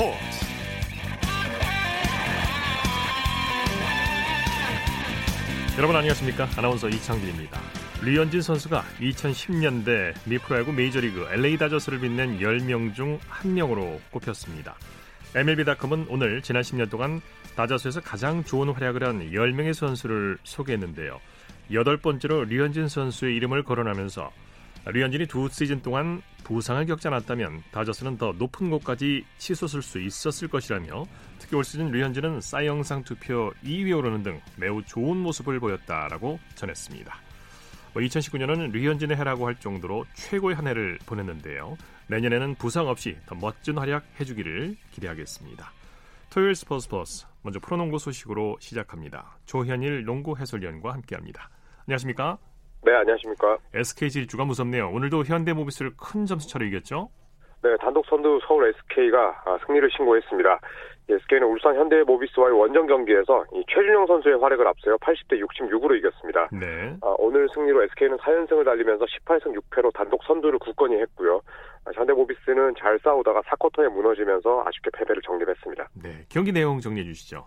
스포츠. 여러분 안녕하십니까? 아나운서 이창진입니다. 류현진 선수가 2010년대 미프로야구 메이저리그 LA 다저스를 빛낸 10명 중한 명으로 꼽혔습니다. MLB.com은 오늘 지난 10년 동안 다저스에서 가장 좋은 활약을 한 10명의 선수를 소개했는데요. 여덟 번째로 류현진 선수의 이름을 거론하면서 류현진이 두 시즌 동안 부상을 겪지 않았다면 다저스는 더 높은 곳까지 치솟을 수 있었을 것이라며 특히 올 시즌 류현진은 싸이영상 투표 2위에 오르는 등 매우 좋은 모습을 보였다라고 전했습니다. 2019년은 뭐 류현진의 해라고 할 정도로 최고의 한 해를 보냈는데요. 내년에는 부상 없이 더 멋진 활약 해주기를 기대하겠습니다. 토요일 스포츠 버스 먼저 프로농구 소식으로 시작합니다. 조현일 농구 해설위원과 함께합니다. 안녕하십니까? 네, 안녕하십니까. SK 질주가 무섭네요. 오늘도 현대모비스를 큰 점수차로 이겼죠? 네, 단독 선두 서울 SK가 아, 승리를 신고했습니다. SK는 울산 현대모비스와의 원정 경기에서 최준영 선수의 활약을 앞서요 80대 66으로 이겼습니다. 네. 아, 오늘 승리로 SK는 4연승을 달리면서 18승 6패로 단독 선두를 굳건히 했고요. 아, 현대모비스는 잘 싸우다가 4쿼터에 무너지면서 아쉽게 패배를 정리했습니다. 네, 경기 내용 정리해 주시죠.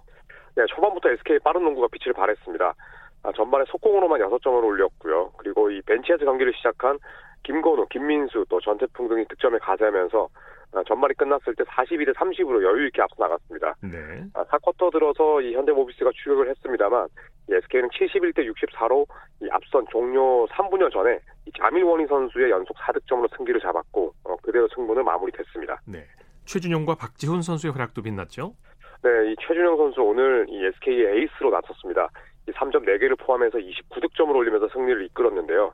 네, 초반부터 SK 빠른 농구가 빛을 발했습니다. 아, 전반에 속공으로만 6점을 올렸고요. 그리고 이 벤치에서 경기를 시작한 김건우, 김민수, 또 전태풍 등이 득점에 가세하면서 아, 전반이 끝났을 때 42대 30으로 여유 있게 앞서 나갔습니다. 네. 4쿼터 아, 들어서 이 현대모비스가 추격을 했습니다만 SK는 71대 64로 이 앞선 종료 3분여 전에 이 자밀 원희 선수의 연속 4득점으로 승기를 잡았고 어, 그대로 승부는 마무리됐습니다. 네. 최준용과 박지훈 선수의 활약도 빛났죠? 네, 이 최준용 선수 오늘 이 SK의 에이스로 나섰습니다. 3점 4개를 포함해서 29득점을 올리면서 승리를 이끌었는데요.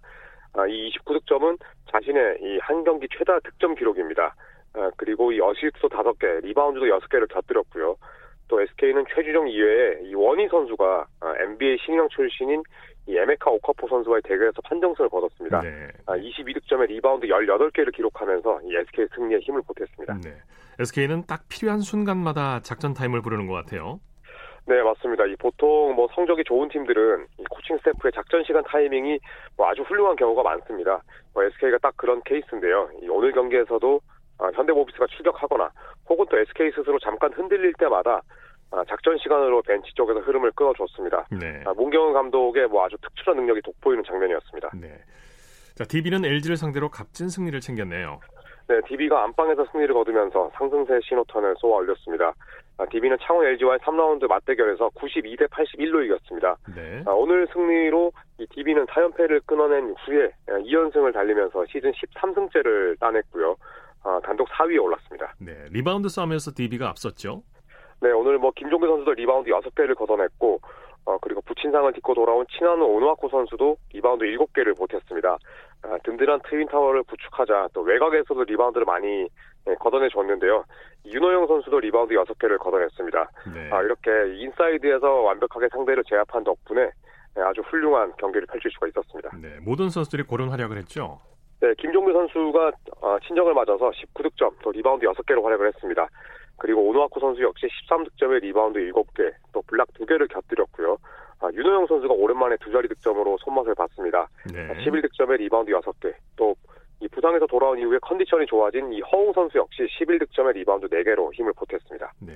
아, 이 29득점은 자신의 이 한 경기 최다 득점 기록입니다. 아, 그리고 이 어시스트 5개, 리바운드도 6개를 곁들였고요. 또 SK는 최준용 이외에 이 워니 선수가 NBA 아, 신인왕 출신인 이 에메카 오카포 선수와의 대결에서 판정승을 거뒀습니다. 네. 22득점에 리바운드 18개를 기록하면서 이 SK 승리에 힘을 보탰습니다. 네. SK는 딱 필요한 순간마다 작전 타임을 부르는 것 같아요. 네, 맞습니다. 이 보통 뭐 성적이 좋은 팀들은 이 코칭 스태프의 작전 시간 타이밍이 뭐 아주 훌륭한 경우가 많습니다. 뭐 SK가 딱 그런 케이스인데요. 이 오늘 경기에서도 아, 현대모비스가 추격하거나 혹은 또 SK 스스로 잠깐 흔들릴 때마다 아, 작전 시간으로 벤치 쪽에서 흐름을 끊어줬습니다. 네. 아, 문경은 감독의 뭐 아주 특출한 능력이 돋보이는 장면이었습니다. 네. 자, DB는 LG를 상대로 값진 승리를 챙겼네요. 네, DB가 안방에서 승리를 거두면서 상승세 신호탄을 쏘아 올렸습니다. 아, DB는 창원 LG와의 3라운드 맞대결에서 92대 81로 이겼습니다. 네. 아, 오늘 승리로 이 DB는 4연패를 끊어낸 후에 2연승을 달리면서 시즌 13승째를 따냈고요. 아, 단독 4위에 올랐습니다. 네, 리바운드 싸움에서 DB가 앞섰죠. 네, 오늘 뭐 김종규 선수도 리바운드 6개를 걷어냈고 어, 그리고 부친상을 딛고 돌아온 치나누 오누아쿠 선수도 리바운드 7개를 보탰습니다. 아, 든든한 twin tower를 구축하자 또 외곽에서도 리바운드를 많이 네, 걷어내 줬는데요. 윤호영 선수도 리바운드 6개를 걷어냈습니다. 네. 아, 이렇게 inside에서 완벽하게 상대를 제압한 덕분에 네, 아주 훌륭한 경기를 펼칠 수가 있었습니다. 네, 모든 선수들이 고른 활약을 했죠. 네, 김종규 선수가 어, 친정을 맞아서 19득점, 또 리바운드 6개로 활약을 했습니다. 그리고 오누아쿠 선수 역시 13득점에 리바운드 7개, 또 블락 2개를 곁들였고요. 아, 윤호영 선수가 오랜만에 두 자리 득점으로 손맛을 봤습니다. 네. 11득점에 리바운드 6개, 또 이 부상에서 돌아온 이후에 컨디션이 좋아진 이 허웅 선수 역시 11득점에 리바운드 4개로 힘을 보탰습니다. 네.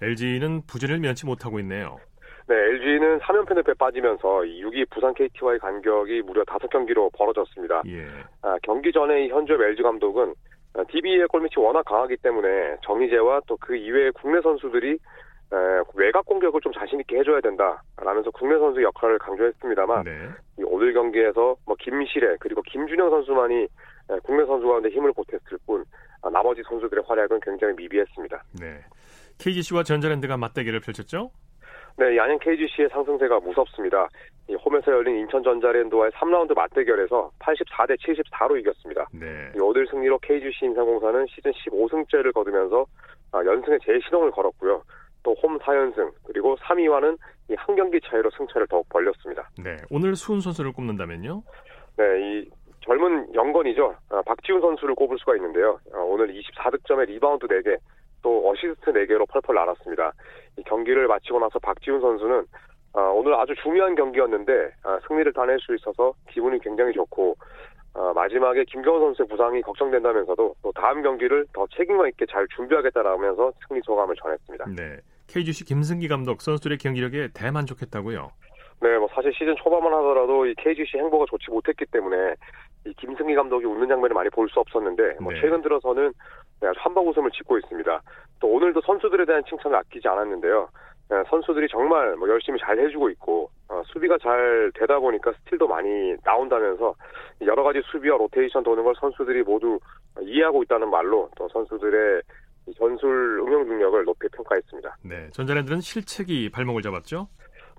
LG는 부진을 면치 못하고 있네요. 네, LG는 3연패 늪에 빠지면서 6위 부산 KT와의 간격이 무려 5경기로 벌어졌습니다. 예. 아, 경기 전에 현주엽 LG 감독은 DB의 골밑이 워낙 강하기 때문에 정희재와 또 그 이외의 국내 선수들이 외곽 공격을 좀 자신 있게 해줘야 된다라면서 국내 선수 역할을 강조했습니다,만 네. 오늘 경기에서 뭐 김시래 그리고 김준영 선수만이 국내 선수 가운데 힘을 보탰을 뿐 아, 나머지 선수들의 활약은 굉장히 미비했습니다. 네. KGC와 전자랜드가 맞대결을 펼쳤죠? 네, 양양 KGC의 상승세가 무섭습니다. 이 홈에서 열린 인천 전자랜드와의 3라운드 맞대결에서 84대 74로 이겼습니다. 네. 오늘 승리로 KGC 인상공사는 시즌 15승째를 거두면서 아, 연승의 재시동을 걸었고요. 또 홈 4연승 그리고 3위와는 이 한 경기 차이로 승차를 더욱 벌렸습니다. 네, 오늘 수훈 선수를 꼽는다면요? 네, 이 젊은 young gun이죠. 아, 박지훈 선수를 꼽을 수가 있는데요. 아, 오늘 24득점에 리바운드 4개, 또 어시스트 4개로 펄펄 날았습니다. 이 경기를 마치고 나서 박지훈 선수는 아, 오늘 아주 중요한 경기였는데 아, 승리를 따낼 수 있어서 기분이 굉장히 좋고 어, 마지막에 김경호 선수의 부상이 걱정된다면서도 또 다음 경기를 더 책임감 있게 잘 준비하겠다라면서 승리 소감을 전했습니다. 네. KGC 김승기 감독 선수들의 경기력에 대만족했다고요? 네, 뭐 사실 시즌 초반만 하더라도 이 KGC 행보가 좋지 못했기 때문에 이 김승기 감독이 웃는 장면을 많이 볼 수 없었는데 뭐 네. 최근 들어서는 네, 한방 웃음을 짓고 있습니다. 또 오늘도 선수들에 대한 칭찬을 아끼지 않았는데요. 네, 선수들이 정말 뭐 열심히 잘 해주고 있고 어, 수비가 잘 되다 보니까 스틸도 많이 나온다면서 여러 가지 수비와 로테이션 도는 걸 선수들이 모두 이해하고 있다는 말로 또 선수들의 이 전술 응용 능력을 높이 평가했습니다. 네. 전자랜드는 실책이 발목을 잡았죠?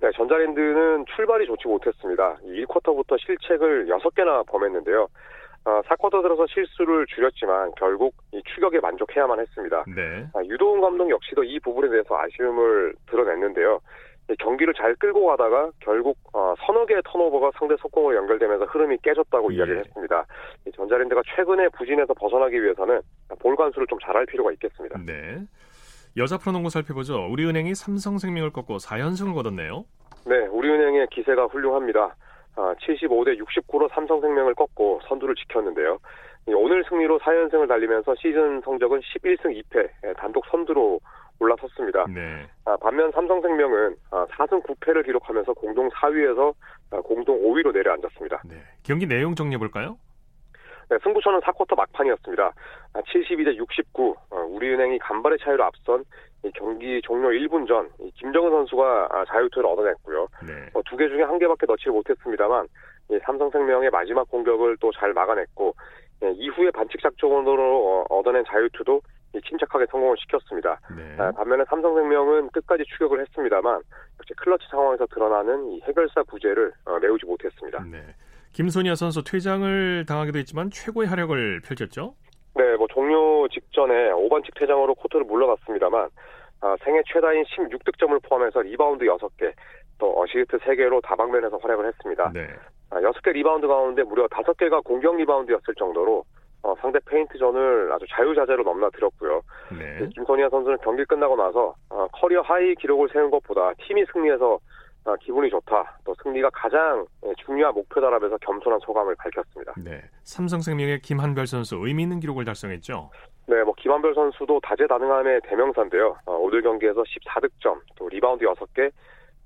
네, 전자랜드는 출발이 좋지 못했습니다. 이 1쿼터부터 실책을 6개나 범했는데요. 어, 4쿼터 들어서 실수를 줄였지만 결국 이 추격에 만족해야만 했습니다. 네. 아, 유도훈 감독 역시도 이 부분에 대해서 아쉬움을 드러냈는데요. 이 경기를 잘 끌고 가다가 결국 어, 서너 개의 턴오버가 상대 속공으로 연결되면서 흐름이 깨졌다고 예. 이야기를 했습니다. 이 전자랜드가 최근에 부진에서 벗어나기 위해서는 볼 관수를 좀 잘할 필요가 있겠습니다. 네. 여자 프로농구 살펴보죠. 우리은행이 삼성생명을 꺾고 4연승을 거뒀네요. 네, 우리은행의 기세가 훌륭합니다. 아, 75대 69로 삼성생명을 꺾고 선두를 지켰는데요. 이 오늘 승리로 4연승을 달리면서 시즌 성적은 11승 2패 예, 단독 선두로 올라섰습니다. 네. 아, 반면 삼성생명은 아, 4승 9패를 기록하면서 공동 4위에서 아, 공동 5위로 내려앉았습니다. 네. 경기 내용 정리해 볼까요? 네, 승부처는 4쿼터 막판이었습니다. 아, 72대 69, 어, 우리은행이 간발의 차이로 앞선 이 경기 종료 1분 전이 김정은 선수가 아, 자유투를 얻어냈고요. 네. 두 개 중에 한 개밖에 넣지 못했습니다만 이 삼성생명의 마지막 공격을 또 잘 막아냈고 예, 이후에 반칙 작전으로 어, 얻어낸 자유투도 이 침착하게 성공을 시켰습니다. 네. 아, 반면에 삼성생명은 끝까지 추격을 했습니다만 역시 클러치 상황에서 드러나는 이 해결사 부재를 어, 메우지 못했습니다. 네. 김소니아 선수 퇴장을 당하기도 했지만 최고의 활약을 펼쳤죠? 네, 뭐 종료 직전에 5반칙 퇴장으로 코트를 물러갔습니다만 아, 생애 최다인 16득점을 포함해서 리바운드 6개, 또 어시스트 3개로 다방면에서 활약을 했습니다. 네. 아, 6개 리바운드 가운데 무려 5개가 공격 리바운드였을 정도로 어, 상대 paint zone을 아주 자유자재로 넘나들었고요. 네. 김소니아 선수는 경기 끝나고 나서 어, career high 기록을 세운 것보다 팀이 승리해서 어, 기분이 좋다. 또 승리가 가장 예, 중요한 목표다라면서 겸손한 소감을 밝혔습니다. 네. 삼성생명의 김한별 선수 의미 있는 기록을 달성했죠? 네, 뭐 김한별 선수도 다재다능함의 대명사인데요. 어, 오늘 경기에서 14득점, 또 리바운드 6개,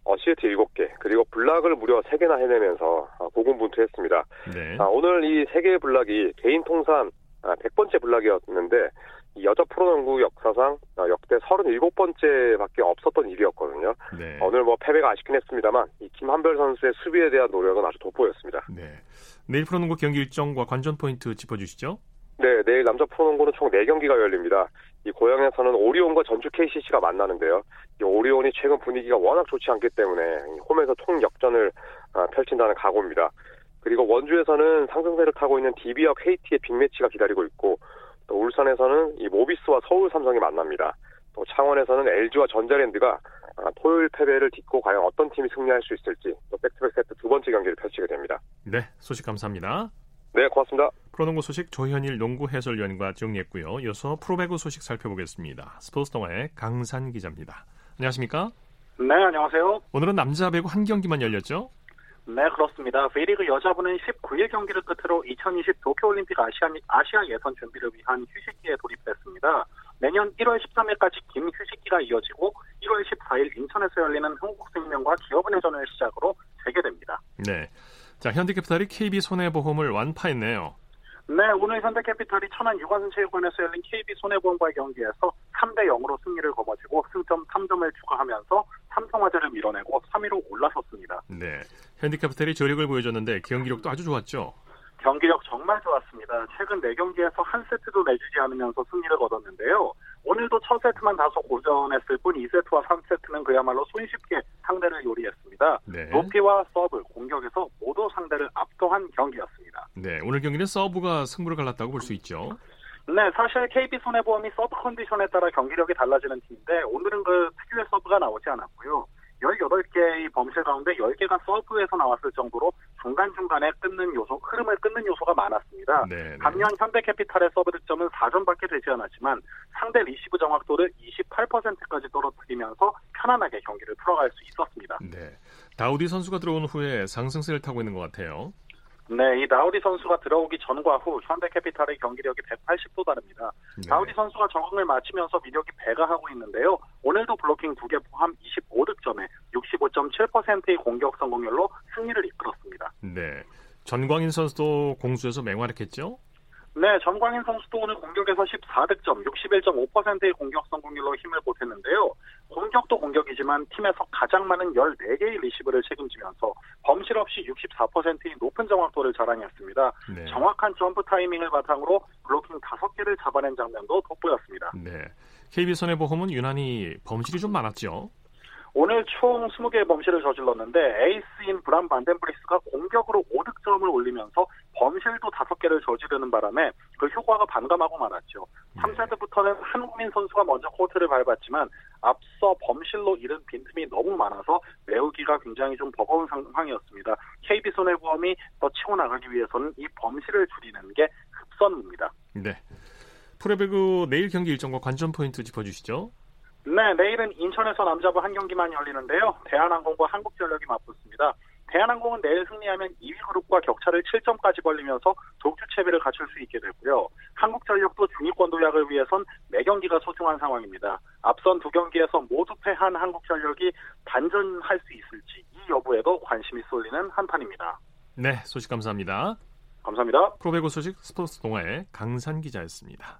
어시스트 7개, 그리고 block을 무려 3개나 해내면서 어, 고군분투했습니다. 네. 아, 오늘 이 3개의 block이 개인 통산 아, 100번째 블락이었는데 이 여자 프로농구 역사상 어, 역대 37번째밖에 없었던 일이었거든요. 네. 오늘 뭐 패배가 아쉽긴 했습니다만 이 김한별 선수의 수비에 대한 노력은 아주 돋보였습니다. 네. 내일 프로농구 경기 일정과 관전 포인트 짚어주시죠? 네, 내일 남자 프로농구는 총 4경기가 열립니다. 이 고향에서는 오리온과 전주 KCC가 만나는데요. 이 오리온이 최근 분위기가 워낙 좋지 않기 때문에 이 홈에서 총역전을 아, 펼친다는 각오입니다. 그리고 원주에서는 상승세를 타고 있는 DB와 KT의 big match가 기다리고 있고 또 울산에서는 이 모비스와 서울 삼성이 만납니다. 또 창원에서는 LG와 전자랜드가 아, 토요일 패배를 딛고 과연 어떤 팀이 승리할 수 있을지 또 back-to-back 세트 두 번째 경기를 펼치게 됩니다. 네. 소식 감사합니다. 네, 고맙습니다. 프로농구 소식 조현일 농구 해설위원과 정리했고요. 이어서 프로배구 소식 살펴보겠습니다. 스포츠 동아의 강산 기자입니다. 안녕하십니까? 네, 안녕하세요. 오늘은 남자 배구 한 경기만 열렸죠? 네, 그렇습니다. V리그 여자부는 19일 경기를 끝으로 2020 도쿄올림픽 아시아, 아시아 예선 준비를 위한 휴식기에 돌입했습니다. 내년 1월 13일까지 긴 휴식기가 이어지고 1월 14일 인천에서 열리는 한국생명과 기업은행전을 시작으로 재개됩니다. 네. 자, 현대캐피탈이 KB 손해보험을 완파했네요. 네, 오늘 현대캐피탈이 천안 유관순 체육관에서 열린 KB 손해보험과의 경기에서 3대 0으로 승리를 거머쥐고 승점 3점을 추가하면서 삼성화재를 밀어내고 3위로 올라섰습니다. 네. 현대캐피탈이 저력을 보여줬는데 경기력도 아주 좋았죠. 경기력 정말 좋았습니다. 최근 4경기에서 한 세트도 내주지 않으면서 승리를 거뒀는데요. 오늘도 첫 세트만 다소 고전했을 뿐 2세트와 3세트는 그야말로 손쉽게 상대를 요리했습니다. 네. 높이와 서브, 공격에서 모두 상대를 압도한 경기였습니다. 네. 오늘 경기는 서브가 승부를 갈랐다고 볼 수 있죠. 네, 사실 KB손해보험이 서브 컨디션에 따라 경기력이 달라지는 팀인데 오늘은 그 특유의 서브가 나오지 않았고요. 18개의 범실 가운데 10개가 서브에서 나왔을 정도로 중간중간에 끊는 요소, 흐름을 끊는 요소가 많았습니다. 네. 네. 반면 현대캐피탈의 서브 득점은 4점밖에 되지 않았지만 상대 리시브 정확도를 28%까지 떨어뜨리면서 편안하게 경기를 풀어갈 수 있었습니다. 네. 다우디 선수가 들어온 후에 상승세를 타고 있는 것 같아요. 네, 이 라우디 선수가 들어오기 전과 후 현대캐피탈의 경기력이 180도 다릅니다. 네. 라우디 선수가 적응을 마치면서 위력이 배가하고 있는데요. 오늘도 블로킹 2개 포함 25득점에 65.7%의 공격 성공률로 승리를 이끌었습니다. 네. 전광인 선수도 공수에서 맹활약했죠? 네, 전광인 선수도 오늘 공격에서 14득점, 61.5%의 공격 성공률로 힘을 보탰는데요. 공격도 공격이지만 팀에서 가장 많은 14개의 리시브를 책임지면서 범실 없이 64%의 높은 정확도를 자랑했습니다. 네. 정확한 점프 타이밍을 바탕으로 블로킹 5개를 잡아낸 장면도 돋보였습니다. 네. KB손해보험은 유난히 범실이 좀 많았죠? 오늘 총 20개의 범실을 저질렀는데 에이스인 브람 반 덴 드리스가 공격으로 5득점을 올리면서 범실도 5개를 저지르는 바람에 그 효과가 반감하고 말았죠. 3세트부터는 한국민 선수가 먼저 코트를 밟았지만 앞서 범실로 잃은 빈틈이 너무 많아서 메우기가 굉장히 좀 버거운 상황이었습니다. KB손해보험이 더 치고 나가기 위해서는 이 범실을 줄이는 게 급선무입니다. 네. 프로배구 내일 경기 일정과 관전 포인트 짚어주시죠. 네, 내일은 인천에서 남자부 한 경기만 열리는데요. 대한항공과 한국전력이 맞붙습니다. 대한항공은 내일 승리하면 2위 그룹과 격차를 7점까지 벌리면서 독주 체비를 갖출 수 있게 되고요. 한국전력도 중위권 도약을 위해선 매 경기가 소중한 상황입니다. 앞선 두 경기에서 모두 패한 한국전력이 반전할 수 있을지 이 여부에도 관심이 쏠리는 한판입니다. 네, 소식 감사합니다. 감사합니다. 프로배구 소식 스포츠 동아의 강산 기자였습니다.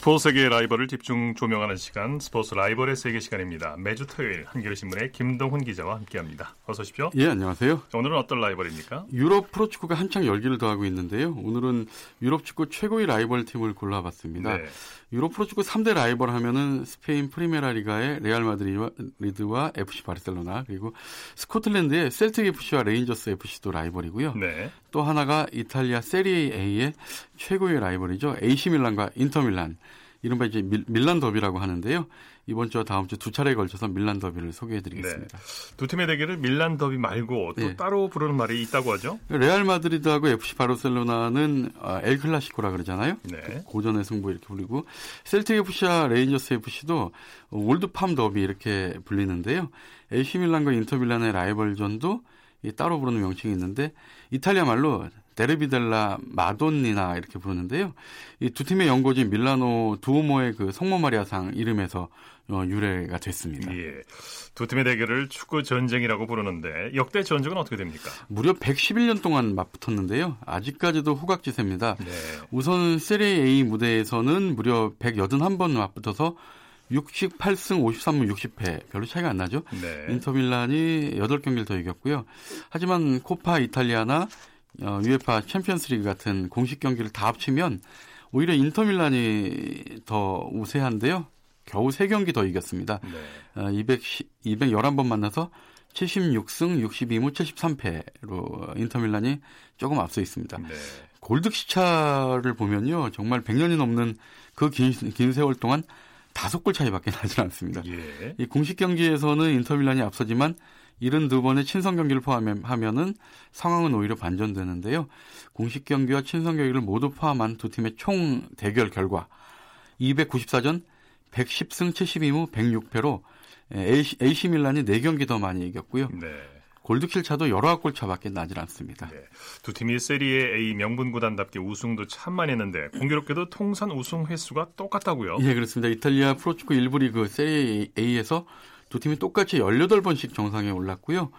스포츠 세계의 라이벌을 집중 조명하는 시간 스포츠 라이벌의 세계 시간입니다. 매주 토요일 한겨레신문의 김동훈 기자와 함께합니다. 어서 오십시오. 예, 안녕하세요. 오늘은 어떤 라이벌입니까? 유럽 프로축구가 한창 열기를 더하고 있는데요. 오늘은 유럽 축구 최고의 라이벌 팀을 골라봤습니다. 네. 유럽 프로축구 3대 라이벌 하면은 스페인 프리메라 리가의 레알 마드리드와 FC 바르셀로나 그리고 스코틀랜드의 셀틱 FC와 레인저스 FC도 라이벌이고요. 네. 또 하나가 이탈리아 세리에 A의 최고의 라이벌이죠. AC 밀란과 인터 밀란. 이른바 이제 밀란 더비라고 하는데요. 이번 주와 다음 주 두 차례에 걸쳐서 밀란 더비를 소개해드리겠습니다. 네. 두 팀의 대결을 밀란 더비 말고 또 네. 따로 부르는 말이 있다고 하죠? 레알 마드리드하고 FC 바르셀로나는 아, 엘 클라시코라 그러잖아요. 네. 그 고전의 승부 이렇게 불리고 셀틱 FC와 레인저스 FC도 올드팜 더비 이렇게 불리는데요. AC 밀란과 인터 밀란의 라이벌전도 따로 부르는 명칭이 있는데 이탈리아 말로 데르비델라 마돈니나 이렇게 부르는데요. 이 두 팀의 연고지 밀라노 두오모의 그 성모 마리아상 이름에서 어, 유래가 됐습니다. 예. 두 팀의 대결을 축구 전쟁이라고 부르는데 역대 전적은 어떻게 됩니까? 무려 111년 동안 맞붙었는데요. 아직까지도 후각지세입니다. 네. 우선 세레 A 무대에서는 무려 181번 맞붙어서 68승 53무 60패 별로 차이가 안 나죠. 네. 인터밀란이 8경기를 더 이겼고요. 하지만 코파 이탈리아나 어, UEFA 챔피언스리그 같은 공식 경기를 다 합치면 오히려 인터밀란이 더 우세한데요. 겨우 3경기 더 이겼습니다. 네. 어, 200, 211번 만나서 76승 62무 73패로 인터밀란이 조금 앞서 있습니다. 네. 골드 시차를 보면요. 정말 100년이 넘는 그 긴 긴 세월 동안 다섯 골 차이밖에 나지 않습니다. 예. 이 공식 경기에서는 인터밀란이 앞서지만 72번의 친선 경기를 포함하면은 상황은 오히려 반전되는데요. 공식 경기와 친선 경기를 모두 포함한 두 팀의 총 대결 결과 294전 110승 72무 106패로 AC, AC 밀란이 4경기 더 많이 이겼고요. 네. 골드킬 차도 19골 차밖에 나질 않습니다. 네. 두 팀이 세리에 A 명문 구단답게 우승도 참 많이 했는데 공교롭게도 통산 우승 횟수가 똑같다고요? 예, 그렇습니다. 이탈리아 프로축구 1부 리그 세리에 A에서 두 팀이 똑같이 18번씩 정상에 올랐고요.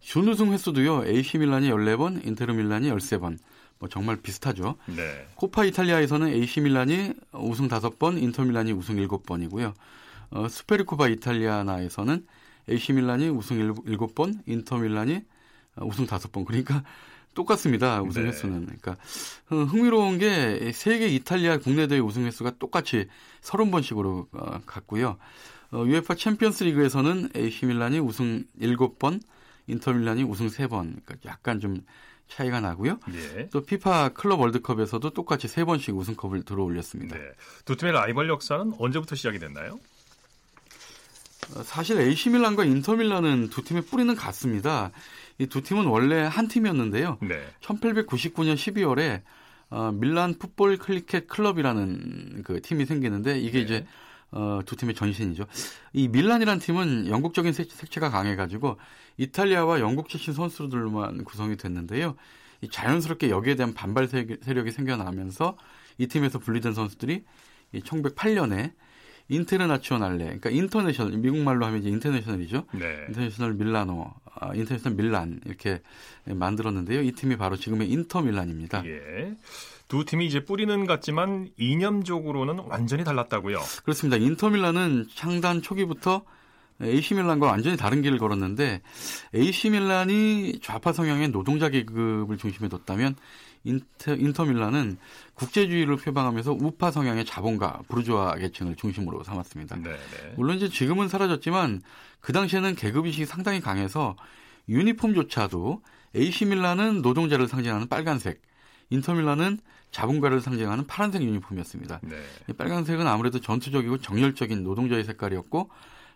준우승 횟수도요. AC 밀란이 14번, 인테르 밀란이 13번. 뭐 정말 비슷하죠. 네. 코파 이탈리아에서는 AC 밀란이 우승 5번, 인터 밀란이 우승 7번이고요. 어, 수페르코파 이탈리아나에서는 AC 밀란이 우승 7번, 인터 밀란이 우승 5번. 그러니까 똑같습니다. 우승 네. 횟수는. 그러니까 흥미로운 게 세 개 이탈리아 국내 대회 우승 횟수가 똑같이 30번씩으로 어, 같고요. 어, UEFA 챔피언스 리그에서는 AC 밀란이 우승 7번, 인터 밀란이 우승 3번. 그러니까 약간 좀 차이가 나고요. 네. 또 피파 클럽 월드컵에서도 똑같이 3번씩 우승컵을 들어 올렸습니다. 네. 두 팀의 라이벌 역사는 언제부터 시작이 됐나요? 어, 사실 AC 밀란과 인터 밀란은 두 팀의 뿌리는 같습니다. 이 두 팀은 원래 한 팀이었는데요. 네. 1899년 12월에 어, 밀란 풋볼 클리켓 클럽이라는 그 팀이 생기는데 이게 네. 이제 어, 두 팀의 전신이죠. 이 밀란이라는 팀은 영국적인 색채가 강해가지고 이탈리아와 영국 출신 선수들만 구성이 됐는데요. 이 자연스럽게 여기에 대한 반발 세력이 생겨나면서 이 팀에서 분리된 선수들이 1908년에 인테르나치오날레, 그러니까 인터내셔널, 미국 말로 하면 이제 인터내셔널이죠. 네. 인터내셔널 밀라노, 아, 인터내셔널 밀란 이렇게 만들었는데요. 이 팀이 바로 지금의 인터 밀란입니다. 예. 두 팀이 이제 뿌리는 같지만 이념적으로는 완전히 달랐다고요. 그렇습니다. 인터 밀란은 창단 초기부터 AC 밀란과 완전히 다른 길을 걸었는데 AC 밀란이 좌파 성향의 노동자 계급을 중심에 뒀다면 인터, 인터밀란은 국제주의를 표방하면서 우파 성향의 자본가 부르주아 계층을 중심으로 삼았습니다. 네네. 네. 물론 이제 지금은 사라졌지만 그 당시에는 계급 의식이 상당히 강해서 유니폼조차도 밀란은 노동자를 상징하는 빨간색, 인터밀란은 자본가를 상징하는 파란색 유니폼이었습니다. 네. 빨간색은 아무래도 전투적이고 정열적인 노동자의 색깔이었고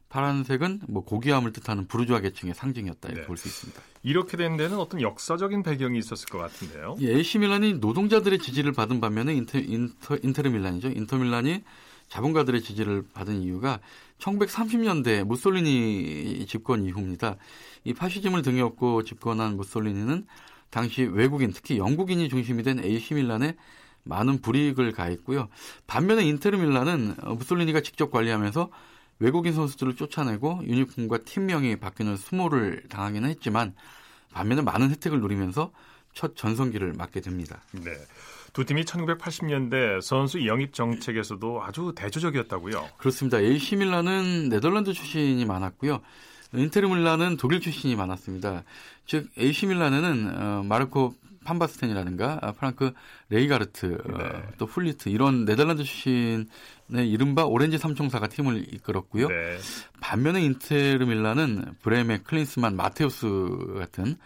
파란색은 뭐 고귀함을 뜻하는 부르주아 계층의 상징이었다 이렇게 네. 볼수 있습니다. 이렇게 된 데는 어떤 역사적인 배경이 있었을 것 같은데요. 예, AC 밀란이 노동자들의 지지를 받은 반면에 인터, 인터, 인테르 밀란이죠. 인터 밀란이 자본가들의 지지를 받은 이유가 1930년대 무솔리니 집권 이후입니다. 이 파시즘을 등에 업고 집권한 무솔리니는 당시 외국인 특히 영국인이 중심이 된 AC 밀란에 많은 불이익을 가했고요. 반면에 인테르 밀란은 무솔리니가 직접 관리하면서 외국인 선수들을 쫓아내고 유니폼과 팀명이 바뀌는 수모를 당하기는 했지만 반면에 많은 혜택을 누리면서 첫 전성기를 맞게 됩니다. 네. 두 팀이 1980년대 선수 영입 정책에서도 아주 대조적이었다고요. 그렇습니다. AC 밀란은 네덜란드 출신이 많았고요. 인테르 밀란은 독일 출신이 많았습니다. 즉 AC 밀란에는 어, 마르코 판바스텐이라든가 아, 프랑크 레이카르트 어, 네. 어, 또 훌리트 이런 네덜란드 출신의 이른바 오렌지 삼총사가 팀을 이끌었고요. 네. 반면에 인테르 밀란은 브레메, 클린스만, 마테우스 같은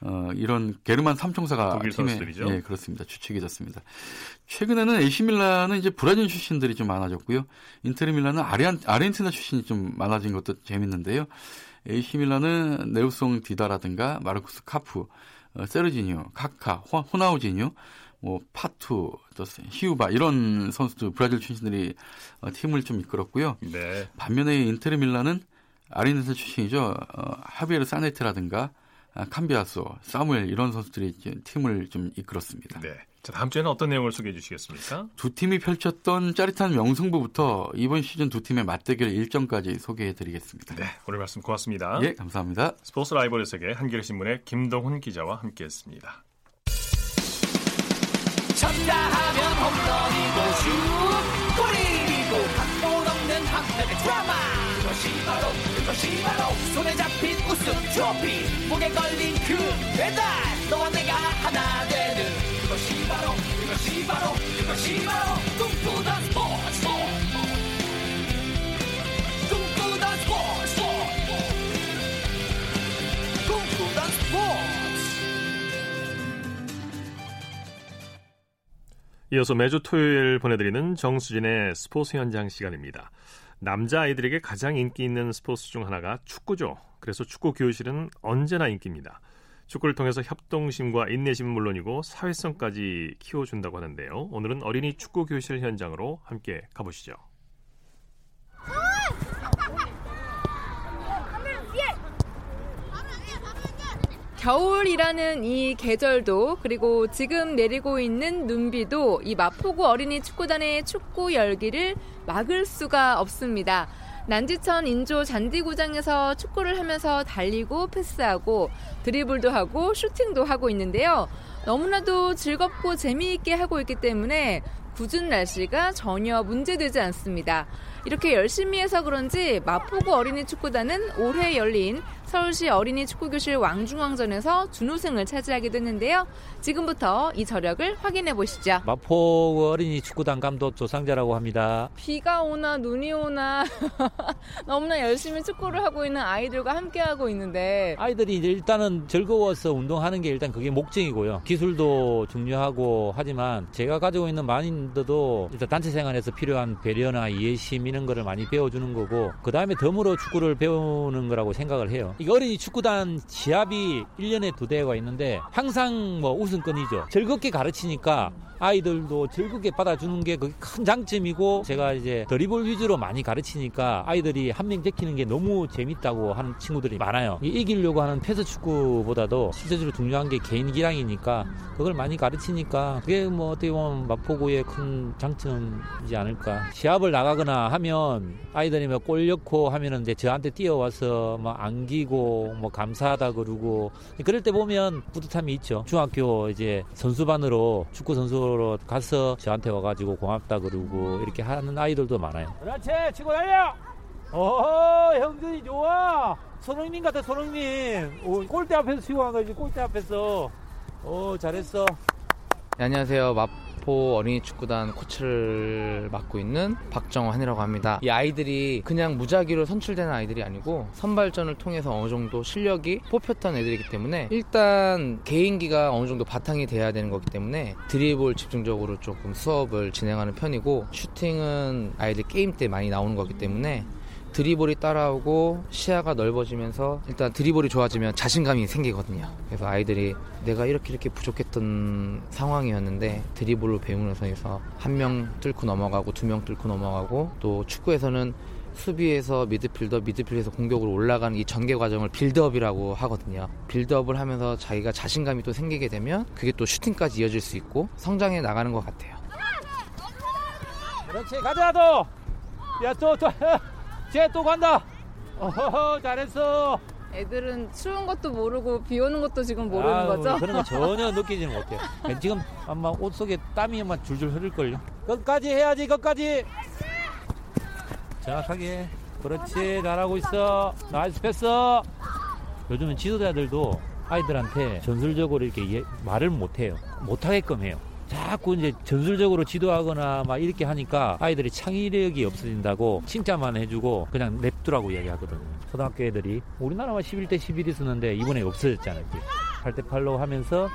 어, 이런 게르만 삼총사가 팀에? 예, 그렇습니다. 주축이 됐습니다. 최근에는 AC 밀란은 이제 브라질 출신들이 좀 많아졌고요. 인테르 밀란은 아르헨, 아르헨티나 출신이 좀 많아진 것도 재밌는데요. AC 밀란은 네우송 디다라든가 마르쿠스 카푸 어, 세르지니오, 카카, 호나우지니오, 뭐 파투, 또 히바우두 이런 선수들 브라질 출신들이 어, 팀을 좀 이끌었고요. 네. 반면에 인테르 밀란은 아르헨티나 출신이죠. 어, 하비에르 사네트라든가 아, 캄비아소, 사무엘 이런 선수들이 팀을 좀 이끌었습니다. 네. 자, 다음 주에는 어떤 내용을 소개해 주시겠습니까? 두 팀이 펼쳤던 짜릿한 명승부부터 이번 시즌 두 팀의 맞대결 일정까지 소개해 드리겠습니다. 네, 오늘 말씀 고맙습니다. 예, 감사합니다. 스포츠 라이벌의 세계 한겨레 신문의 김동훈 기자와 함께 했습니다. 쳤다 하면 홈런이고 슛 것이 바로 손에 잡힌 우승 트로피. 목에 걸린 그 배달. 너와 내가 하나 되는 그것이 바로 그것이 바로 그것이 바로. 꿈꾸던 스포츠 꿈꾸던 스포츠. 꿈꾸던 스포츠. 이어서 매주 토요일 보내드리는 정수진의 스포츠 현장 시간입니다. 남자 아이들에게 가장 인기 있는 스포츠 중 하나가 축구죠. 그래서 축구 교실은 언제나 인기입니다. 축구를 통해서 협동심과 인내심은 물론이고 사회성까지 키워준다고 하는데요. 오늘은 어린이 축구 교실 현장으로 함께 가보시죠. 겨울이라는 이 계절도 그리고 지금 내리고 있는 눈비도 이 마포구 어린이 축구단의 축구 열기를 막을 수가 없습니다. 난지천 인조 잔디구장에서 축구를 하면서 달리고 패스하고 드리블도 하고 슈팅도 하고 있는데요. 너무나도 즐겁고 재미있게 하고 있기 때문에 굳은 날씨가 전혀 문제되지 않습니다. 이렇게 열심히 해서 그런지 마포구 어린이 축구단은 올해 열린 서울시 어린이 축구교실 왕중왕전에서 준우승을 차지하게 됐는데요. 지금부터 이 저력을 확인해 보시죠. 마포 어린이 축구단 감독 조상자라고 합니다. 비가 오나 눈이 오나 너무나 열심히 축구를 하고 있는 아이들과 함께 하고 있는데 아이들이 이제 일단은 즐거워서 운동하는 게 일단 그게 목적이고요. 기술도 중요하고 하지만 제가 가지고 있는 마인드도 일단 단체 생활에서 필요한 배려나 이해심 미는 거를 많이 배워주는 거고 그 다음에 덤으로 축구를 배우는 거라고 생각을 해요. 이 어린이 축구단 시합이 1년에 두 대가 있는데 항상 뭐 우승권이죠. 즐겁게 가르치니까 아이들도 즐겁게 받아주는 게 그게 큰 장점이고 제가 이제 드리블 위주로 많이 가르치니까 아이들이 한 명 제키는 게 너무 재밌다고 하는 친구들이 많아요. 이기려고 하는 패스 축구보다도 실제적으로 중요한 게 개인 기량이니까 그걸 많이 가르치니까 그게 뭐 어떻게 보면 마포구의 큰 장점이지 않을까. 시합을 나가거나 하면 아이들이 뭐 골 넣고 하면은 이제 저한테 뛰어와서 뭐 안기고 뭐 감사하다 그러고 그럴 때 보면 뿌듯함이 있죠. 중학교 이제 선수반으로 축구 선수 로 가서 저한테 와가지고 고맙다 그러고 이렇게 하는 아이들도 많아요. 그렇지, 치고 달려. 어, 형들이 좋아. 손흥민 같아, 손흥민. 오, 골대 앞에서 치고 간 거지, 골대 앞에서. 오, 잘했어. 네, 안녕하세요. 마포 어린이 축구단 코치를 맡고 있는 박정환이라고 합니다. 이 아이들이 그냥 무작위로 선출되는 아이들이 아니고 선발전을 통해서 어느 정도 실력이 뽑혔던 애들이기 때문에 일단 개인기가 어느 정도 바탕이 돼야 되는 거기 때문에 드리블 집중적으로 조금 수업을 진행하는 편이고 슈팅은 아이들 게임 때 많이 나오는 거기 때문에 드리블이 따라오고 시야가 넓어지면서 일단 드리블이 좋아지면 자신감이 생기거든요. 그래서 아이들이 내가 이렇게 이렇게 부족했던 상황이었는데 드리블을 배우면서 해서 한 명 뚫고 넘어가고 두 명 뚫고 넘어가고 또 축구에서는 수비에서 미드필더, 미드필더에서 공격으로 올라가는 이 전개 과정을 빌드업이라고 하거든요. 빌드업을 하면서 자기가 자신감이 또 생기게 되면 그게 또 슈팅까지 이어질 수 있고 성장해 나가는 것 같아요. 그렇지, 가자, 또! 야, 또, 또, 쟤 또 간다! 어허허, 잘했어! 애들은 추운 것도 모르고 비 오는 것도 지금 모르는 아유, 거죠? 그런 거 전혀 느끼지는 못해요. 지금 아마 옷 속에 땀이 막 줄줄 흐를걸요. 끝까지 해야지, 끝까지! 정확하게. 그렇지, 잘하고 있어. 나이스 패스! 요즘은 지도자들도 아이들한테 전술적으로 이렇게 예- 말을 못해요. 못하게끔 해요. 자꾸 이제 전술적으로 지도하거나 막 이렇게 하니까 아이들이 창의력이 없어진다고 칭찬만 해주고 그냥 냅두라고 이야기하거든요. 초등학교 애들이 우리나라만 11대 11이 있었는데 이번에 없어졌잖아요. 8대 8로 하면서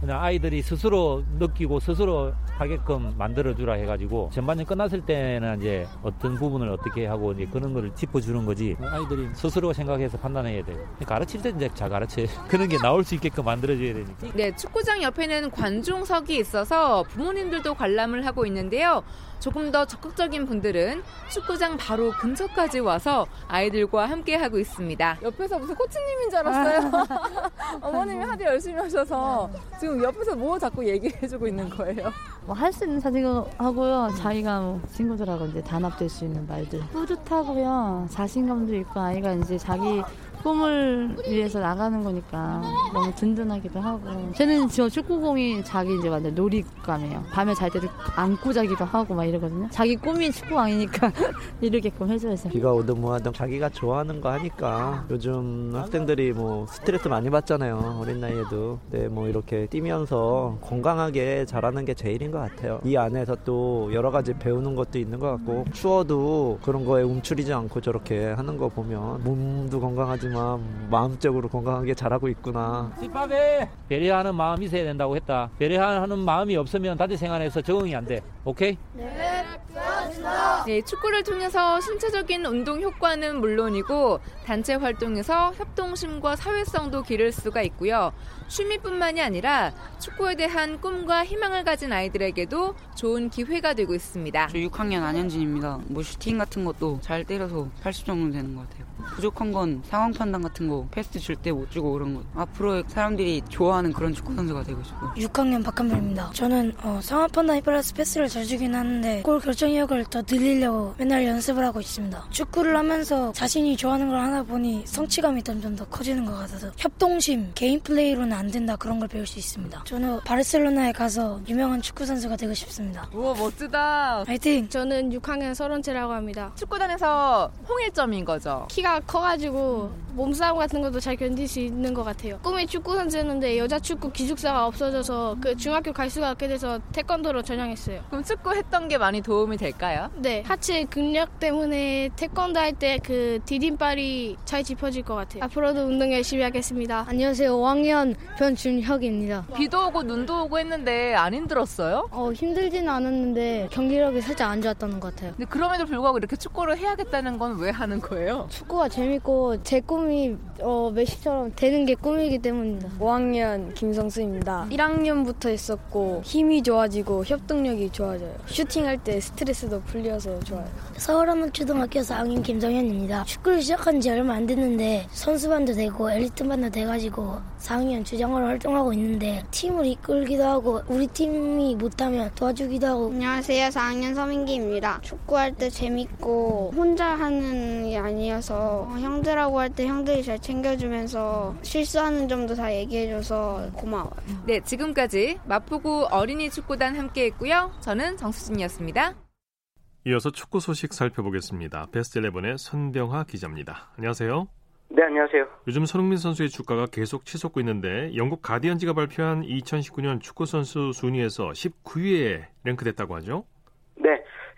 그냥 아이들이 스스로 느끼고 스스로 하게끔 만들어주라 해가지고 전반전 끝났을 때는 이제 어떤 부분을 어떻게 하고 이제 그런 거를 짚어주는 거지 아이들이 스스로 생각해서 판단해야 돼요. 가르칠 때 이제 잘 가르쳐요. 그런 게 나올 수 있게끔 만들어줘야 되니까. 네, 축구장 옆에는 관중석이 있어서 부모님들도 관람을 하고 있는데요. 조금 더 적극적인 분들은 축구장 바로 근처까지 와서 아이들과 함께 하고 있습니다. 옆에서 무슨 코치님인 줄 알았어요. 어머님이 하도 열심히 하셔서 지금 옆에서 뭐 자꾸 얘기해주고 있는 거예요. 뭐 할 수 있는 사진 하고요. 자기가 뭐 친구들하고 이제 단합될 수 있는 말들. 뿌듯하고요. 자신감도 있고 아이가 이제 자기 꿈을 위해서 나가는 거니까 너무 든든하기도 하고. 쟤는 저 축구공이 자기 이제 완전 놀이감이에요. 밤에 잘 때도 안고 자기도 하고 막 이러거든요. 자기 꿈이 축구왕이니까 이러게끔 해줘야죠. 비가 오든 뭐 하든 자기가 좋아하는 거 하니까 요즘 학생들이 뭐 스트레스 많이 받잖아요 어린 나이에도 네뭐 이렇게 뛰면서 건강하게 자라는 게 제일인 것 같아요 이 안에서 또 여러 가지 배우는 것도 있는 것 같고 추워도 그런 거에 움츠리지 않고 저렇게 하는 거 보면 몸도 건강하지 만 마음적으로 건강하게 자라고 있구나 집밥에 배려하는 마음이 있어야 된다고 했다. 배려하는 마음이 없으면 다들 생활에서 적응이 안 돼. 오케이? 네, 축구를 통해서 신체적인 운동 효과는 물론이고 단체 활동에서 협동심과 사회성도 기를 수가 있고요. 취미뿐만이 아니라 축구에 대한 꿈과 희망을 가진 아이들에게도 좋은 기회가 되고 있습니다. 저 6학년 안현진입니다. 뭐 슈팅 같은 것도 잘 때려서 80 정도 되는 것 같아요. 부족한 건 상황 판단 같은 거 패스 줄 때 못 주고 그런 거. 앞으로 사람들이 좋아하는 그런 축구 선수가 되고 싶어요. 6학년 박한별입니다. 저는 어, 상황 판단 플러스 패스를 잘 주긴 하는데 골 결정력을 더 늘리려고 맨날 연습을 하고 있습니다. 축구를 하면서 자신이 좋아하는 걸 하다 보니 성취감이 점점 더 커지는 것 같아서 협동심, 개인 플레이로는 안 된다 그런 걸 배울 수 있습니다. 저는 바르셀로나에 가서 유명한 축구 선수가 되고 싶습니다. 우와 멋지다. 화이팅! 저는 6학년 서른째라고 합니다. 축구단에서 홍일점인 거죠. 키가 커가지고 몸싸움 같은 것도 잘 견딜 수 있는 것 같아요. 꿈이 축구 선수였는데 여자 축구 기숙사가 없어져서 그 중학교 갈 수가 없게 돼서 태권도로 전향했어요. 그럼 축구 했던 게 많이 도움이 될까요? 네, 하체 근력 때문에 태권도 할 때 그 디딤발이 잘 짚어질 것 같아요. 앞으로도 운동 열심히 하겠습니다. 안녕하세요. 5학년 변준혁입니다. 비도 오고 눈도 오고 했는데 안 힘들었어요? 어, 힘들지는 않았는데 경기력이 살짝 안 좋았던 것 같아요. 근데 그럼에도 불구하고 이렇게 축구를 해야겠다는 건 왜 하는 거예요? 축구가 재밌고 제 꿈이 어, 메시처럼 되는 게 꿈이기 때문입니다. 5학년 김성수입니다. 1학년부터 했었고 힘이 좋아지고 협동력이 좋아져요. 슈팅할 때 스트레스도 풀려서 좋아요. 서울한국초등학교 4학년 김성현입니다. 축구를 시작한 지 얼마 안 됐는데 선수반도 되고 엘리트반도 돼가지고 4학년 주장으로 활동하고 있는데 팀을 이끌기도 하고 우리 팀이 못하면 도와주기도 하고 안녕하세요. 4학년 서민기입니다. 축구할 때 재밌고 혼자 하는 게 아니어서 형들하고 할때 형들이 잘 챙겨주면서 실수하는 점도 다 얘기해줘서 고마워요. 네, 지금까지 마포구 어린이 축구단 함께했고요. 저는 정수진이었습니다. 이어서 축구 소식 살펴보겠습니다. 베스트 11의 손병화 기자입니다. 안녕하세요. 네, 안녕하세요. 요즘 손흥민 선수의 주가가 계속 치솟고 있는데 영국 가디언지가 발표한 2019년 축구 선수 순위에서 19위에 랭크됐다고 하죠?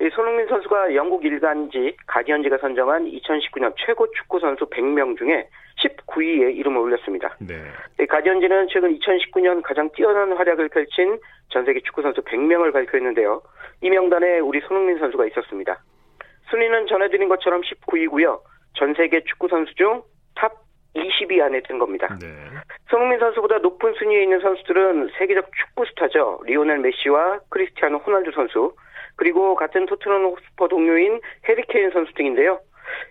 네. 손흥민 선수가 영국 일간지 가디언지가 선정한 2019년 최고 축구 선수 100명 중에 19위에 이름을 올렸습니다. 네. 가디언지는 최근 2019년 가장 뛰어난 활약을 펼친 전 세계 축구 선수 100명을 발표했는데요. 이 명단에 우리 손흥민 선수가 있었습니다. 순위는 전해드린 것처럼 19위고요. 전 세계 축구 선수 중 탑 20위 안에 든 겁니다. 네. 손흥민 선수보다 높은 순위에 있는 선수들은 세계적 축구 스타죠. 리오넬 메시와 크리스티아노 호날두 선수, 그리고 같은 토트넘 호스퍼 동료인 해리케인 선수 등인데요.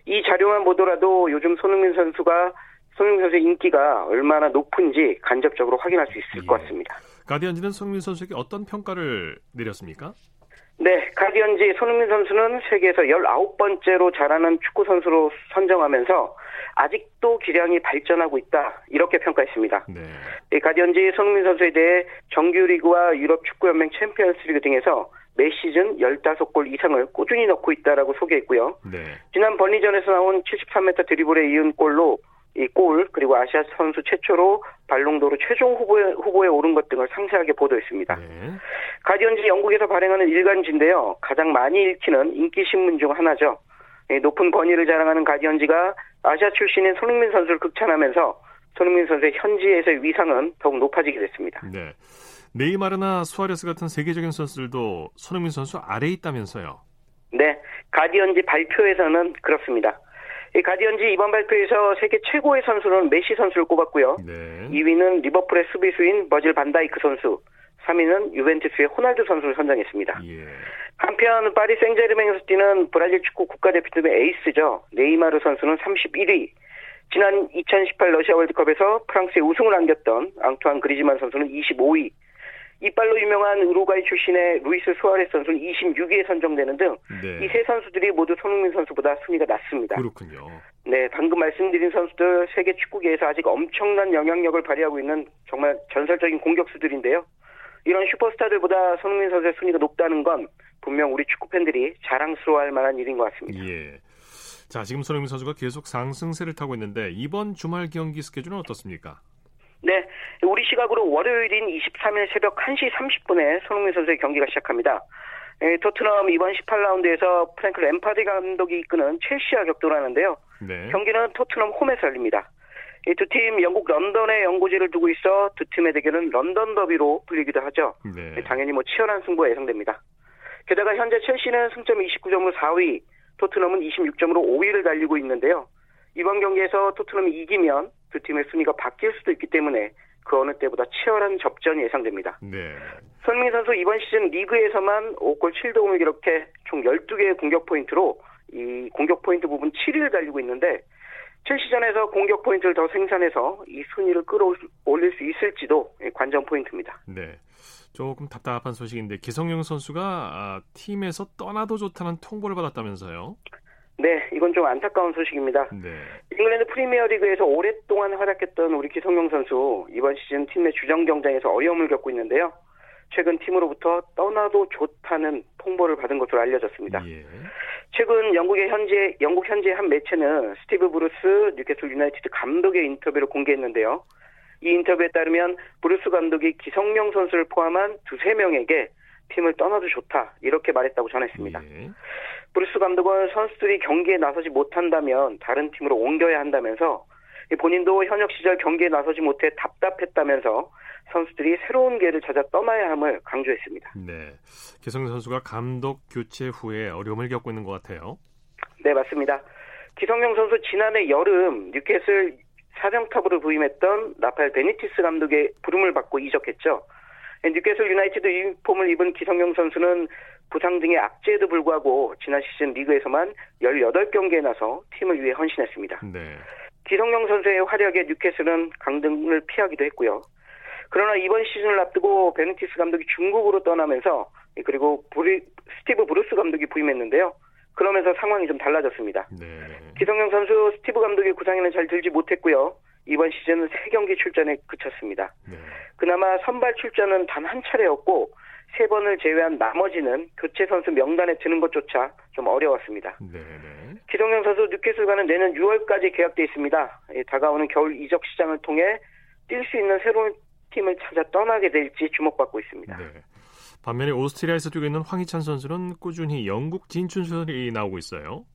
이 자료만 보더라도 요즘 손흥민 선수가 손흥민 선수의 인기가 얼마나 높은지 간접적으로 확인할 수 있을 예. 것 같습니다. 가디언지는 손흥민 선수에게 어떤 평가를 내렸습니까? 네, 가디언지 손흥민 선수는 세계에서 19번째로 잘하는 축구 선수로 선정하면서 아직도 기량이 발전하고 있다. 이렇게 평가했습니다. 네. 이 가디언지 손흥민 선수에 대해 정규리그와 유럽 축구연맹 챔피언스리그 등에서 매 시즌 15골 이상을 꾸준히 넣고 있다라고 소개했고요. 네. 지난 번리전에서 나온 73m 드리블에 이은 골로 이 골 그리고 아시아 선수 최초로 발롱도르 최종 후보에, 후보에 오른 것 등을 상세하게 보도했습니다. 네. 가디언지 영국에서 발행하는 일간지인데요. 가장 많이 읽히는 인기 신문 중 하나죠. 예, 높은 권위를 자랑하는 가디언지가 아시아 출신인 손흥민 선수를 극찬하면서 손흥민 선수의 현지에서의 위상은 더욱 높아지게 됐습니다. 네. 네이마르나 수아레스 같은 세계적인 선수들도 손흥민 선수 아래에 있다면서요. 네, 가디언지 발표에서는 그렇습니다. 이 가디언지 이번 발표에서 세계 최고의 선수는 메시 선수를 꼽았고요. 네. 2위는 리버풀의 수비수인 버질 반다이크 선수, 3위는 유벤투스의 호날두 선수를 선정했습니다. 예. 한편 파리 생제르맹에서 뛰는 브라질 축구 국가대표팀의 에이스죠. 네이마르 선수는 31위. 지난 2018 러시아 월드컵에서 프랑스의 우승을 안겼던 앙투안 그리즈만 선수는 25위. 이빨로 유명한 우루과이 출신의 루이스 수아레스 선수는 26위에 선정되는 등 이세 네. 선수들이 모두 손흥민 선수보다 순위가 낮습니다. 그렇군요. 네, 방금 말씀드린 선수들 세계 축구계에서 아직 엄청난 영향력을 발휘하고 있는 정말 전설적인 공격수들인데요. 이런 슈퍼스타들보다 손흥민 선수의 순위가 높다는 건 분명 우리 축구 팬들이 자랑스러워할 만한 일인 것 같습니다. 예. 자, 지금 손흥민 선수가 계속 상승세를 타고 있는데 이번 주말 경기 스케줄은 어떻습니까? 네, 우리 시각으로 월요일인 23일 새벽 1시 30분에 손흥민 선수의 경기가 시작합니다. 에, 토트넘 이번 18라운드에서 프랭크 램파드 감독이 이끄는 첼시와 격돌 하는데요. 네. 경기는 토트넘 홈에서 열립니다. 이두팀 영국 런던에 연고지를 두고 있어 두 팀의 대결은 런던 더비로 불리기도 하죠. 네. 당연히 뭐 치열한 승부가 예상됩니다. 게다가 현재 첼시는 승점 29점으로 4위, 토트넘은 26점으로 5위를 달리고 있는데요. 이번 경기에서 토트넘이 이기면 두 팀의 순위가 바뀔 수도 있기 때문에 그 어느 때보다 치열한 접전이 예상됩니다. 네. 손흥민 선수 이번 시즌 리그에서만 5골 7도움을 기록해 총 12개의 공격 포인트로 이 공격 포인트 부문 7위를 달리고 있는데 첼시전에서 공격 포인트를 더 생산해서 이 순위를 끌어올릴 수 있을지도 관전 포인트입니다. 네. 조금 답답한 소식인데 기성용 선수가 아, 팀에서 떠나도 좋다는 통보를 받았다면서요? 네, 이건 좀 안타까운 소식입니다. 네. 잉글랜드 프리미어리그에서 오랫동안 활약했던 우리 기성용 선수 이번 시즌 팀내 주전 경쟁에서 어려움을 겪고 있는데요. 최근 팀으로부터 떠나도 좋다는 통보를 받은 것으로 알려졌습니다. 예. 최근 영국의 현재 영국 현지 한 매체는 스티브 브루스 뉴캐슬 유나이티드 감독의 인터뷰를 공개했는데요. 이 인터뷰에 따르면 브루스 감독이 기성용 선수를 포함한 두세 명에게 팀을 떠나도 좋다 이렇게 말했다고 전했습니다. 예. 브루스 감독은 선수들이 경기에 나서지 못한다면 다른 팀으로 옮겨야 한다면서 본인도 현역 시절 경기에 나서지 못해 답답했다면서 선수들이 새로운 길을 찾아 떠나야 함을 강조했습니다. 네. 기성 선수가 감독 교체 후에 어려움을 겪고 있는 것 같아요. 네, 맞습니다. 기성용 선수 지난해 여름 뉴캐슬 사령탑으로 부임했던 라파엘 베니테스 감독의 부름을 받고 이적했죠. 뉴캐슬 유나이티드 유니폼을 입은 기성용 선수는 부상 등의 악재에도 불구하고 지난 시즌 리그에서만 18경기에 나서 팀을 위해 헌신했습니다. 네. 기성용 선수의 활약에 뉴캐슬은 강등을 피하기도 했고요. 그러나 이번 시즌을 앞두고 베니테스 감독이 중국으로 떠나면서 그리고 브리, 스티브 브루스 감독이 부임했는데요. 그러면서 상황이 좀 달라졌습니다. 네. 기성용 선수 스티브 감독의 구상에는 잘 들지 못했고요. 이번 시즌은 3경기 출전에 그쳤습니다. 네. 그나마 선발 출전은 단 한 차례였고 세 번을 제외한 나머지는 교체 선수 명단에 드는 것조차 좀 어려웠습니다. 네. 기성용 선수 뉴캐슬과는 내년 6월까지 계약돼 있습니다. 예, 다가오는 겨울 이적 시장을 통해 뛸 수 있는 새로운 팀을 찾아 떠나게 될지 주목받고 있습니다. 네. 반면에 오스트리아에서 뛰고 있는 황희찬 선수는 꾸준히 영국 진출설이 나오고 있어요.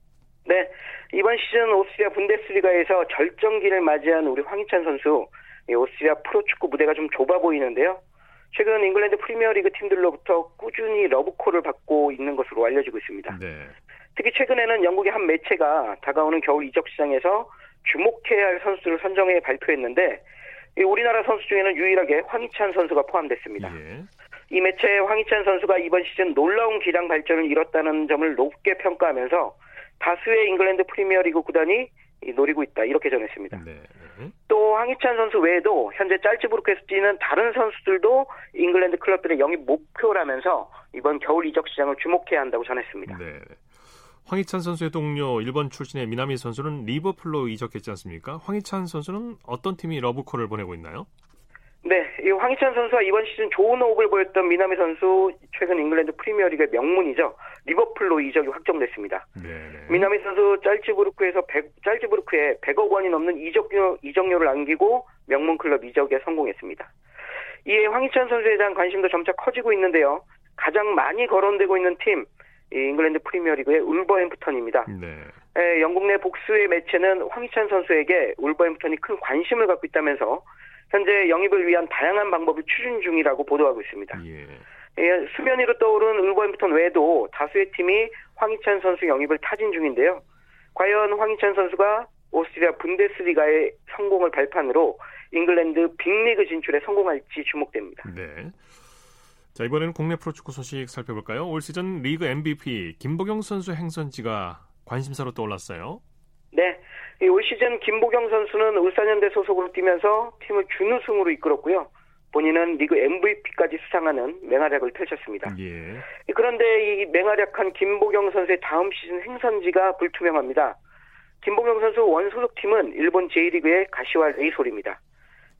네, 이번 시즌 오스트리아 분데스리가에서 절정기를 맞이한 우리 황희찬 선수 예, 오스트리아 프로축구 무대가 좀 좁아 보이는데요. 최근 잉글랜드 프리미어리그 팀들로부터 꾸준히 러브콜을 받고 있는 것으로 알려지고 있습니다. 네. 특히 최근에는 영국의 한 매체가 다가오는 겨울 이적 시장에서 주목해야 할 선수를 선정해 발표했는데 이 우리나라 선수 중에는 유일하게 황희찬 선수가 포함됐습니다. 예. 이 매체는 황희찬 선수가 이번 시즌 놀라운 기량 발전을 이뤘다는 점을 높게 평가하면서 다수의 잉글랜드 프리미어리그 구단이 노리고 있다 이렇게 전했습니다. 네. 또 황희찬 선수 외에도 현재 짤츠부르크에서 뛰는 다른 선수들도 잉글랜드 클럽들의 영입 목표라면서 이번 겨울 이적 시장을 주목해야 한다고 전했습니다. 네. 황희찬 선수의 동료 일본 출신의 미나미노 선수는 리버풀로 이적했지 않습니까? 황희찬 선수는 어떤 팀이 러브콜을 보내고 있나요? 네, 이 황희찬 선수가 이번 시즌 좋은 호흡을 보였던 미나미노 선수 최근 잉글랜드 프리미어리그의 명문이죠. 리버풀로 이적이 확정됐습니다. 네. 미나미노 선수 짤츠부르크에서 100, 짤츠부르크에 100억 원이 넘는 이적료, 이적료를 안기고 명문 클럽 이적에 성공했습니다. 이에 황희찬 선수에 대한 관심도 점차 커지고 있는데요. 가장 많이 거론되고 있는 팀, 이 잉글랜드 프리미어리그의 울버햄프턴입니다. 네. 에, 영국 내 복수의 매체는 황희찬 선수에게 울버햄프턴이 큰 관심을 갖고 있다면서 현재 영입을 위한 다양한 방법을 추진 중이라고 보도하고 있습니다. 예. 예, 수면 위로 떠오른 울버햄프턴 외에도 다수의 팀이 황희찬 선수 영입을 타진 중인데요. 과연 황희찬 선수가 오스트리아 분데스리가의 성공을 발판으로 잉글랜드 빅리그 진출에 성공할지 주목됩니다. 네. 자, 이번에는 국내 프로축구 소식 살펴볼까요? 올 시즌 리그 MVP 김보경 선수 행선지가 관심사로 떠올랐어요. 네. 올 시즌 김보경 선수는 울산현대 소속으로 뛰면서 팀을 준우승으로 이끌었고요. 본인은 리그 MVP까지 수상하는 맹활약을 펼쳤습니다. 예. 그런데 이 맹활약한 김보경 선수의 다음 시즌 행선지가 불투명합니다. 김보경 선수 원소속 팀은 일본 J리그의 가시와 레이솔입니다.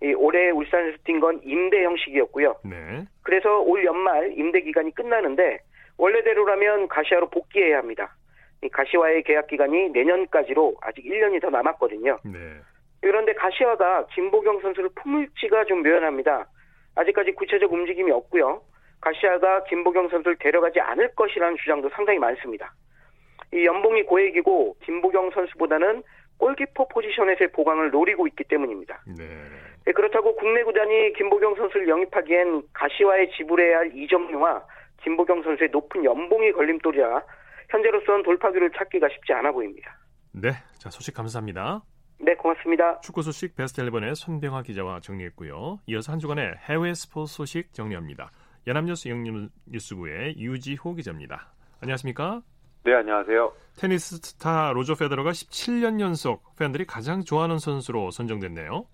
이 올해 울산에서 뛴 건 임대 형식이었고요. 네. 그래서 올 연말 임대 기간이 끝나는데 원래대로라면 가시아로 복귀해야 합니다. 이 가시와의 계약 기간이 내년까지로 아직 1년이 더 남았거든요. 네. 그런데 가시화가 김보경 선수를 품을지가 좀 묘연합니다. 아직까지 구체적 움직임이 없고요. 가시아가 김보경 선수를 데려가지 않을 것이라는 주장도 상당히 많습니다. 이 연봉이 고액이고 김보경 선수보다는 골키퍼 포지션에서의 보강을 노리고 있기 때문입니다. 네. 그렇다고 국내 구단이 김보경 선수를 영입하기엔 가시화에 지불해야 할 이적료와 김보경 선수의 높은 연봉이 걸림돌이라 현재로서는 돌파구를 찾기가 쉽지 않아 보입니다. 네. 자, 소식 감사합니다. 네, 고맙습니다. 축구 소식 베스트 11의 손병하 기자와 정리했고요. 이어서 한 주간의 해외 스포츠 소식 정리합니다. 연합뉴스 영문뉴스부의 유지호 기자입니다. 안녕하십니까? 네, 안녕하세요. 테니스 스타 로저 페더러가 17년 연속 팬들이 가장 좋아하는 선수로 선정됐네요.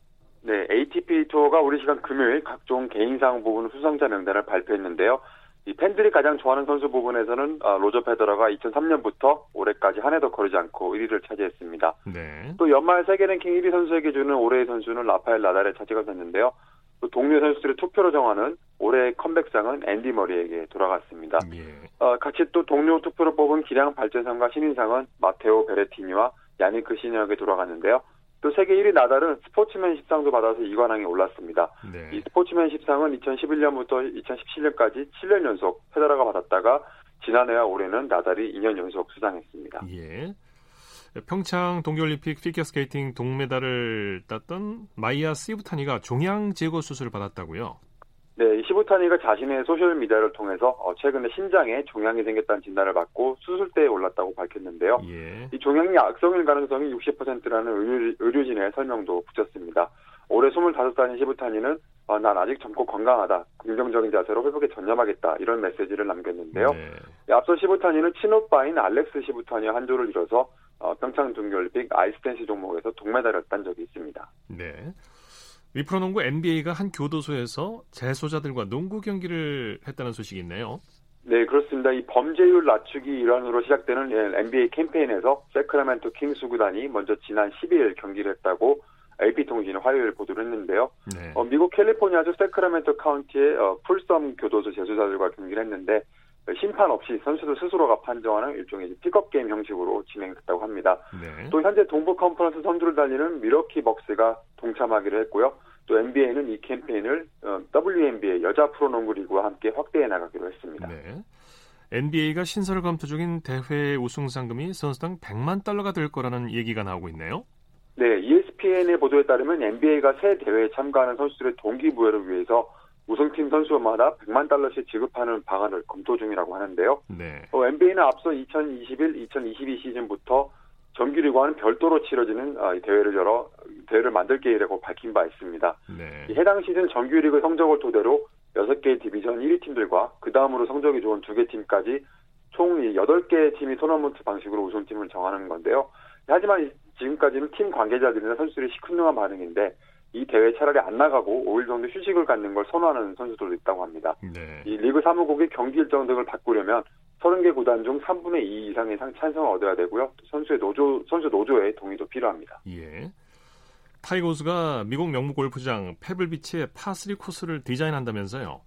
네, ATP 투어가 우리 시간 금요일 각종 개인상 부문 수상자 명단을 발표했는데요. 이 팬들이 가장 좋아하는 선수 부분에서는 로저 페더러가 2003년부터 올해까지 한 해도 거르지 않고 1위를 차지했습니다. 네. 또 연말 세계 랭킹 1위 선수에게 주는 올해의 선수는 라파엘 나달의 차지가 됐는데요. 또 동료 선수들의 투표로 정하는 올해의 컴백상은 앤디 머리에게 돌아갔습니다. 예. 어, 같이 또 동료 투표로 뽑은 기량 발전상과 신인상은 마테오 베레티니와 야니크 시니어에게 돌아갔는데요. 또 세계 1위 나달은 스포츠맨십상도 받아서 2관왕에 올랐습니다. 네. 이 스포츠맨십상은 2011년부터 2017년까지 7년 연속 페더러가 받았다가 지난해와 올해는 나달이 2년 연속 수상했습니다. 예. 평창 동계올림픽 피겨스케이팅 동메달을 땄던 마이아 시부타니가 종양 제거 수술을 받았다고요? 네, 시부타니가 자신의 소셜 미디어를 통해서 어, 최근에 신장에 종양이 생겼다는 진단을 받고 수술대에 올랐다고 밝혔는데요. 예. 이 종양이 악성일 가능성이 60%라는 의료진의 설명도 붙였습니다. 올해 25살인 시부타니는 어, 난 아직 젊고 건강하다. 긍정적인 자세로 회복에 전념하겠다. 이런 메시지를 남겼는데요. 네. 앞서 시부타니는 친오빠인 알렉스 시부타니와 한조를 이뤄서 어, 평창 동계올림픽 아이스댄스 종목에서 동메달을 딴 적이 있습니다. 네. 미 프로농구 NBA가 한 교도소에서 재소자들과 농구 경기를 했다는 소식이 있네요. 네, 그렇습니다. 이 범죄율 낮추기 일환으로 시작되는 NBA 캠페인에서 새크라멘토 킹스 구단이 먼저 지난 12일 경기를 했다고 AP통신이 화요일 보도를 했는데요. 네. 어, 미국 캘리포니아주 새크라멘토 카운티의 어, 폴섬 교도소 재소자들과 경기를 했는데 심판 없이 선수들 스스로가 판정하는 일종의 pickup game 형식으로 진행됐다고 합니다. 네. 또 현재 동부 컨퍼런스 선두를 달리는 밀워키 벅스가 동참하기로 했고요. 또 NBA는 이 캠페인을 어, WNBA 여자 프로농구 리그와 함께 확대해 나가기로 했습니다. 네. NBA가 신설을 검토 중인 대회 우승 상금이 선수당 100만 달러가 될 거라는 얘기가 나오고 있네요. 네, ESPN의 보도에 따르면 NBA가 새 대회에 참가하는 선수들의 동기부여를 위해서 우승팀 선수마다 100만 달러씩 지급하는 방안을 검토 중이라고 하는데요. 네. 어, NBA는 앞서 2021-2022 시즌부터 정규리그와는 별도로 치러지는 어, 대회를 열어 대회를 만들 계획이라고 밝힌 바 있습니다. 네. 해당 시즌 정규리그 성적을 토대로 6개 디비전 1위 팀들과 그 다음으로 성적이 좋은 2개 팀까지 총 8개 팀이 토너먼트 방식으로 우승팀을 정하는 건데요. 하지만 지금까지는 팀 관계자들이나 선수들이 시큰둥한 반응인데 이 대회 차라리 안 나가고 5일 정도 휴식을 갖는 걸 선호하는 선수들도 있다고 합니다. 네. 이 리그 사무국의 경기 일정 등을 바꾸려면 30개 구단 중 3분의 2 이상의 찬성을 얻어야 되고요. 선수의 노조 선수 노조의 동의도 필요합니다. 예. 타이거 우즈가 미국 명문 골프장 페블비치의 파3 코스를 디자인한다면서요?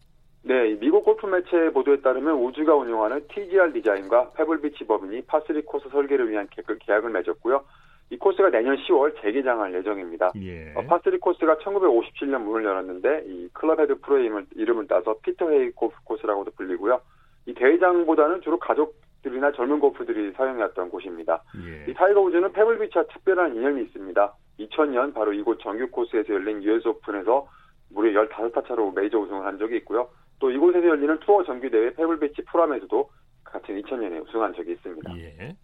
네, 미국 골프 매체 보도에 따르면 우즈가 운영하는 TGR 디자인과 페블비치 법인이 파3 코스 설계를 위한 계약을 맺었고요. 이 코스가 내년 10월 재개장할 예정입니다. 예. 어, 파3 코스가 1957년 문을 열었는데 이 클럽헤드 프로의 이름을 따서 피터 헤이 골프 코스라고도 불리고요. 이 대회장보다는 주로 가족들이나 젊은 골퍼들이 사용했던 곳입니다. 예. 이 타이거 우즈는 페블비치와 특별한 인연이 있습니다. 2000년 바로 이곳 정규 코스에서 열린 US 오픈에서 무려 15타 차로 메이저 우승을 한 적이 있고요. 또 이곳에서 열리는 투어 정규 대회 페블비치 프로암에서도 같은 2000년에 우승한 적이 있습니다. 예.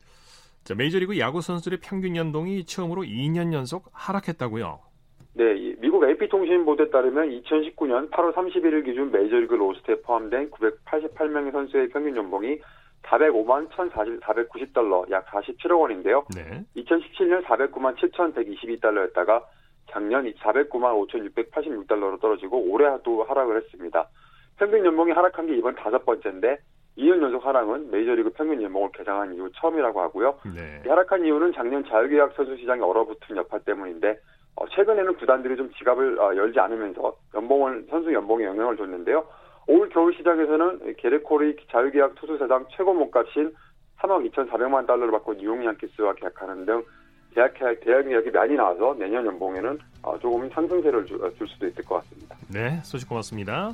자, 메이저리그 야구 선수들의 평균 연봉이 처음으로 2년 연속 하락했다고요. 네, 미국 AP통신 보도에 따르면 2019년 8월 31일 기준 메이저리그 로스트에 포함된 988명의 선수의 평균 연봉이 405만 1,490달러, 약 47억 원인데요. 네. 2017년 409만 7,122달러였다가 작년 409만 5,686달러로 떨어지고 올해도 하락을 했습니다. 평균 연봉이 하락한 게 이번 다섯 번째인데 2년 연속 하락은 메이저리그 평균 연봉을 개정한 이후 처음이라고 하고요. 네. 이 하락한 이유는 작년 자유계약 선수 시장이 얼어붙은 여파 때문인데 어, 최근에는 구단들이 좀 지갑을 어, 열지 않으면서 연봉을 선수 연봉에 영향을 줬는데요. 올 겨울 시작에서는 게레코리 자유계약 투수 세상 최고 몸값인 3억 2,400만 달러를 받고 뉴욕 양키스와 계약하는 등 계약 계약 계약이 많이 나와서 내년 연봉에는 어, 조금 상승세를 줄, 줄 수도 있을 것 같습니다. 네, 소식 고맙습니다.